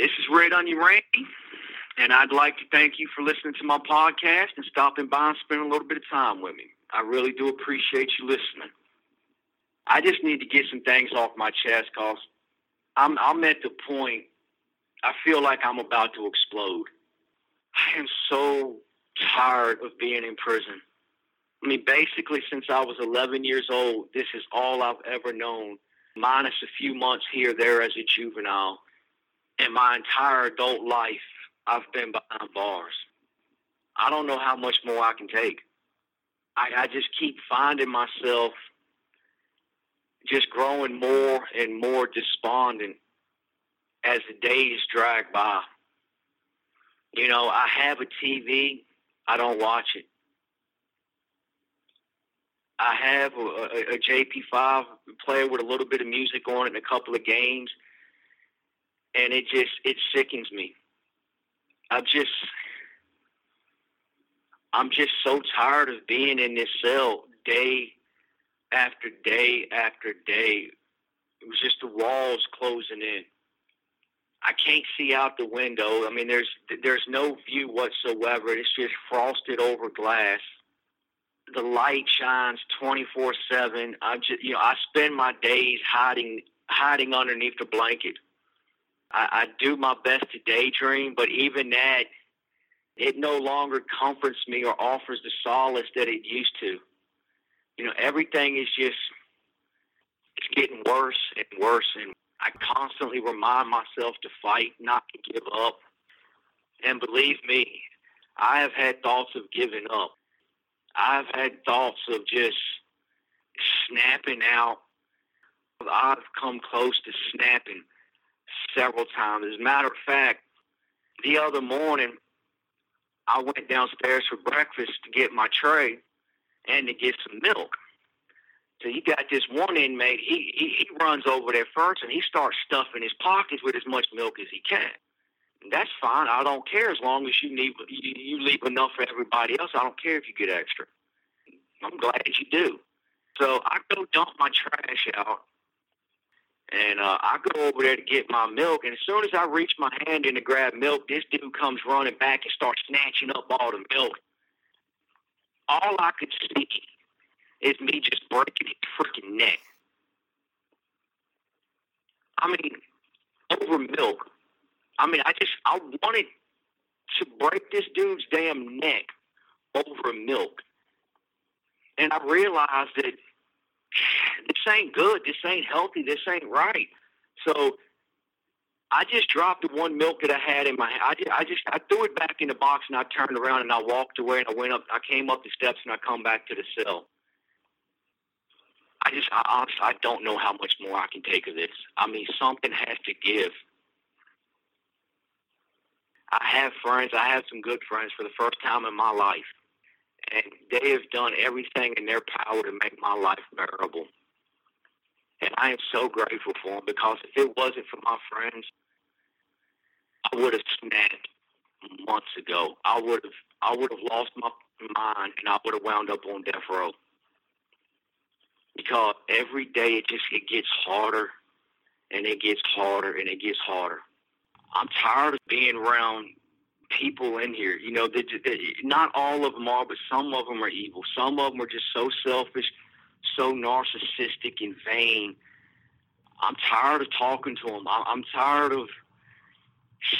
This is Red Onion Randy, and I'd like to thank you for listening to my podcast and stopping by and spending a little bit of time with me. I really do appreciate you listening. I just need to get some things off my chest because I'm, I'm at the point I feel like I'm about to explode. I am so tired of being in prison. I mean, basically, since I was 11 years old, this is all I've ever known, minus a few months here, there as a juvenile. In my entire adult life, I've been behind bars. I don't know how much more I can take. I, I just keep finding myself just growing more and more despondent as the days drag by. You know, I have a TV, I don't watch it. I have a, a, a JP5 player with a little bit of music on it and a couple of games, and it just it sickens me. I'm just I'm just so tired of being in this cell day after day after day. It was just the walls closing in. I can't see out the window. I mean, there's there's no view whatsoever. It's just frosted over glass. The light shines 24 seven. I just you know I spend my days hiding hiding underneath the blanket. I, I do my best to daydream, but even that, it no longer comforts me or offers the solace that it used to. You know, everything is just it's getting worse and worse and I constantly remind myself to fight, not to give up. And believe me, I have had thoughts of giving up. I've had thoughts of just snapping out. I've come close to snapping several times. As a matter of fact, the other morning, I went downstairs for breakfast to get my tray and to get some milk. So you got this one inmate. He, he he runs over there first, and he starts stuffing his pockets with as much milk as he can. And that's fine. I don't care as long as you need you, you leave enough for everybody else. I don't care if you get extra. I'm glad you do. So I go dump my trash out, and uh, I go over there to get my milk. And as soon as I reach my hand in to grab milk, this dude comes running back and starts snatching up all the milk. All I could see is me just breaking his freaking neck. I mean, over milk. I mean, I just I wanted to break this dude's damn neck over milk, and I realized that ain't good. This ain't healthy. This ain't right. So I just dropped the one milk that I had in my. I just, I just I threw it back in the box and I turned around and I walked away and I went up. I came up the steps and I come back to the cell. I just, I honestly, I don't know how much more I can take of this. I mean, something has to give. I have friends. I have some good friends for the first time in my life, and they have done everything in their power to make my life bearable. And I am so grateful for them because if it wasn't for my friends, I would have snapped months ago. I would have, I would have lost my mind, and I would have wound up on death row because every day it just it gets harder and it gets harder and it gets harder. I'm tired of being around people in here. You know, they, they, not all of them are, but some of them are evil. Some of them are just so selfish, so narcissistic and vain. I'm tired of talking to them. I'm tired of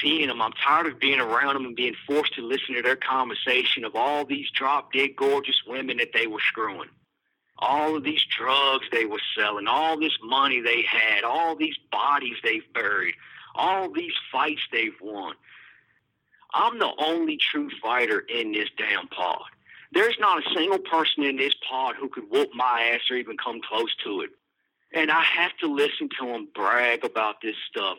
seeing them. I'm tired of being around them and being forced to listen to their conversation of all these drop dead gorgeous women that they were screwing all of these drugs they were selling, all this money they had, all these bodies they've buried, all these fights they've won. I'm the only true fighter in this damn pod. There's not a single person in this pod who could whoop my ass or even come close to it. And I have to listen to them brag about this stuff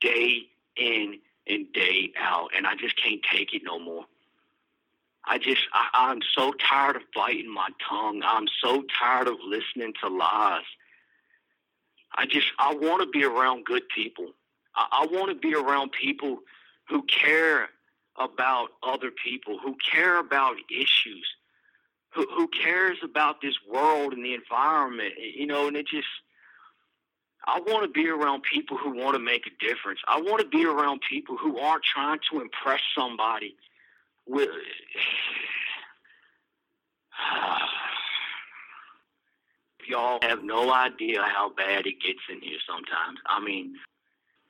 day in and day out. And I just can't take it no more. I just, I, I'm so tired of biting my tongue. I'm so tired of listening to lies. I just, I want to be around good people. I, I want to be around people who care about other people, who care about issues, who, who cares about this world and the environment, you know, and it just, I want to be around people who want to make a difference. I want to be around people who aren't trying to impress somebody with. Y'all have no idea how bad it gets in here sometimes. I mean,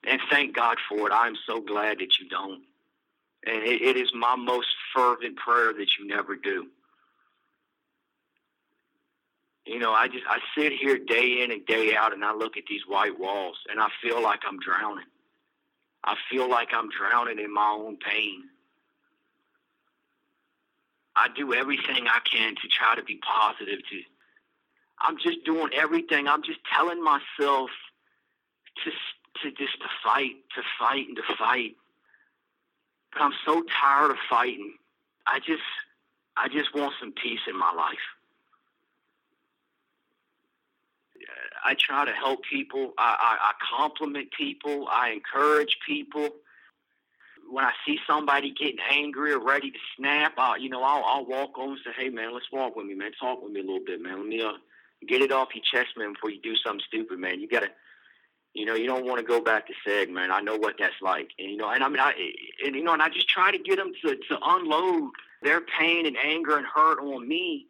and thank God for it. I'm so glad that you don't. And it, it is my most fervent prayer that you never do. You know, I just I sit here day in and day out and I look at these white walls and I feel like I'm drowning. I feel like I'm drowning in my own pain. I do everything I can to try to be positive to I'm just doing everything. I'm just telling myself to to just to fight, to fight and to fight. I'm so tired of fighting. I just I just want some peace in my life. I try to help people. I, I, I compliment people. I encourage people. When I see somebody getting angry or ready to snap, I, you know, I'll, I'll walk over and say, "Hey, man, let's walk with me, man. Talk with me a little bit, man. Let me uh, get it off your chest, man, before you do something stupid, man. You gotta, you know, you don't want to go back to SEG, man. I know what that's like, and you know, and I mean, I, and you know, and I just try to get them to to unload their pain and anger and hurt on me,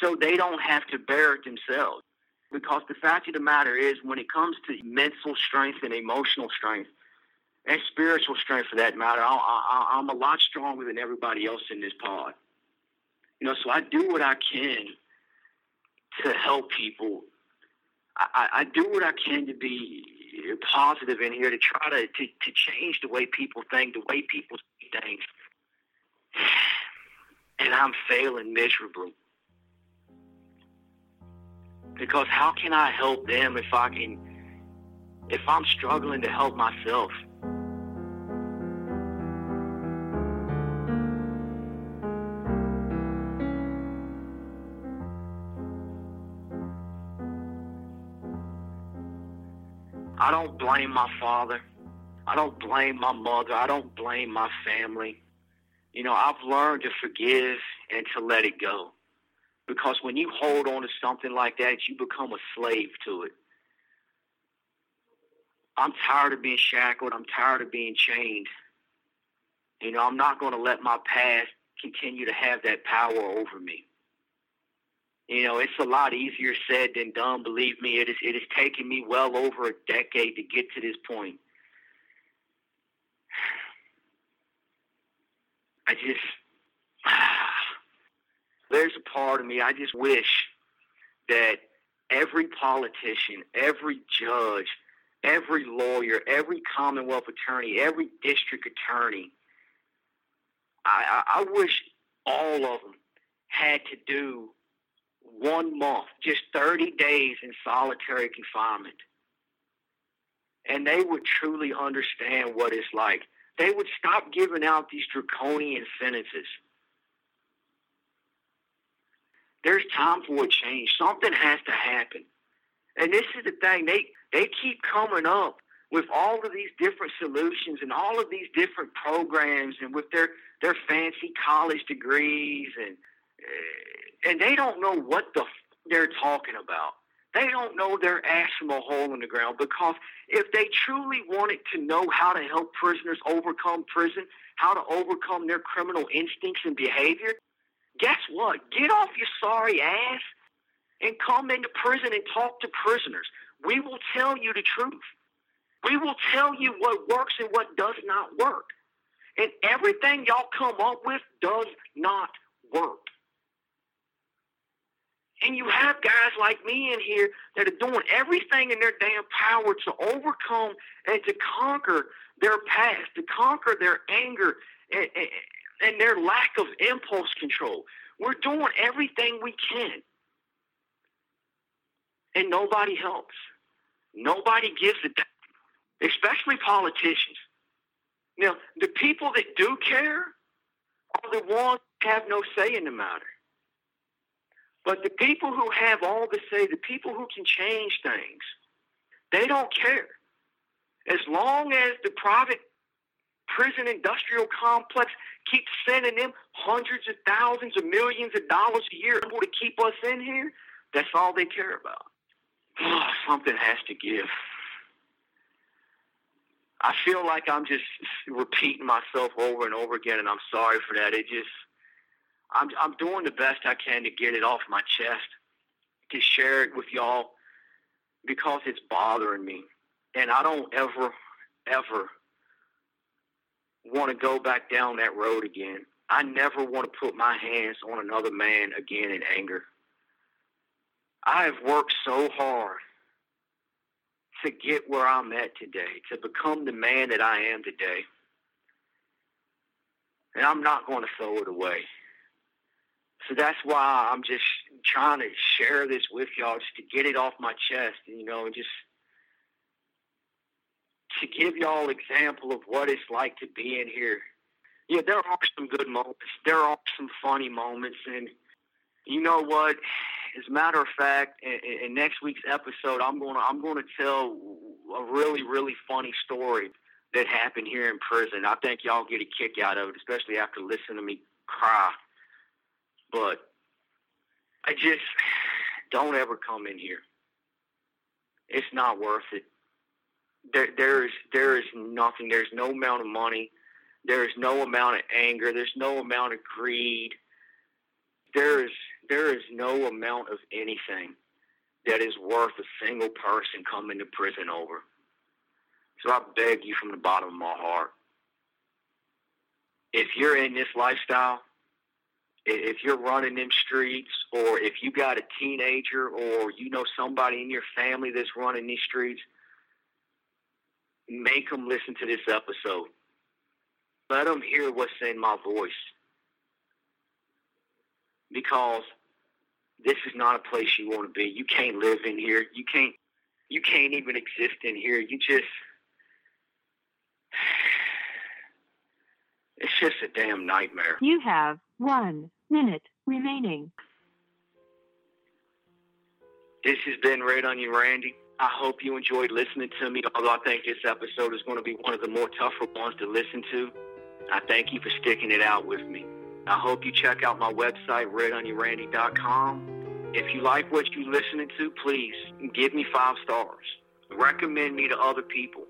so they don't have to bear it themselves. Because the fact of the matter is, when it comes to mental strength and emotional strength, and spiritual strength for that matter, I, I'm a lot stronger than everybody else in this pod. You know, so I do what I can to help people. I, I do what I can to be positive in here to try to, to, to change the way people think, the way people see things. And I'm failing miserably. Because how can I help them if I can, if I'm struggling to help myself? I don't blame my father. I don't blame my mother. I don't blame my family. You know, I've learned to forgive and to let it go. Because when you hold on to something like that, you become a slave to it. I'm tired of being shackled. I'm tired of being chained. You know, I'm not going to let my past continue to have that power over me. You know, it's a lot easier said than done. Believe me, it is. It has taken me well over a decade to get to this point. I just, there's a part of me. I just wish that every politician, every judge, every lawyer, every Commonwealth attorney, every district attorney, I, I, I wish all of them had to do one month, just 30 days in solitary confinement. And they would truly understand what it's like. They would stop giving out these draconian sentences. There's time for a change. Something has to happen. And this is the thing, they, they keep coming up with all of these different solutions and all of these different programs and with their, their fancy college degrees and and they don't know what the they're talking about. They don't know their ass from a hole in the ground because if they truly wanted to know how to help prisoners overcome prison, how to overcome their criminal instincts and behavior, guess what? Get off your sorry ass and come into prison and talk to prisoners. We will tell you the truth. We will tell you what works and what does not work. And everything y'all come up with does not work. And you have guys like me in here that are doing everything in their damn power to overcome and to conquer their past, to conquer their anger and, and, and their lack of impulse control. We're doing everything we can. And nobody helps. Nobody gives a damn, especially politicians. Now, the people that do care are the ones that have no say in the matter. But the people who have all the say, the people who can change things, they don't care. As long as the private prison industrial complex keeps sending them hundreds of thousands of millions of dollars a year to keep us in here. That's all they care about. Something has to give. I feel like I'm just repeating myself over and over again, and I'm sorry for that. It just, I'm, I'm doing the best I can to get it off my chest, to share it with y'all, because it's bothering me, and I don't ever, ever want to go back down that road again. I never want to put my hands on another man again in anger. I have worked so hard to get where I'm at today, to become the man that I am today. And I'm not going to throw it away. So that's why I'm just trying to share this with y'all, just to get it off my chest, you know, and just to give y'all example of what it's like to be in here. Yeah, there are some good moments. There are some funny moments, and you know what? As a matter of fact, in, in next week's episode, I'm going to I'm going to tell a really really funny story that happened here in prison. I think y'all get a kick out of it, especially after listening to me cry. But I just don't ever come in here. It's not worth it. There, there is there is nothing. There's no amount of money. There is no amount of anger. There's no amount of greed. There is there is no amount of anything that is worth a single person coming to prison over. So I beg you from the bottom of my heart. If you're in this lifestyle, if you're running them streets, or if you got a teenager, or you know somebody in your family that's running these streets, make them listen to this episode. Let them hear what's in my voice. Because this is not a place you want to be. You can't live in here. You can't you can't even exist in here. You just it's just a damn nightmare. You have one minute remaining. This has been Red Onion Randy. I hope you enjoyed listening to me, although I think this episode is going to be one of the more tougher ones to listen to. I thank you for sticking it out with me. I hope you check out my website, redonionrandy.com. If you like what you're listening to, please give me five stars. Recommend me to other people.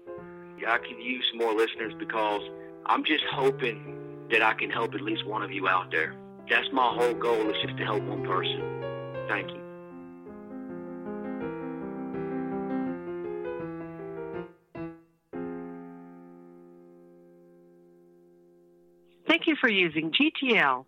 I could use more listeners because I'm just hoping that I can help at least one of you out there. That's my whole goal is just to help one person. Thank you. Thank you for using GTL.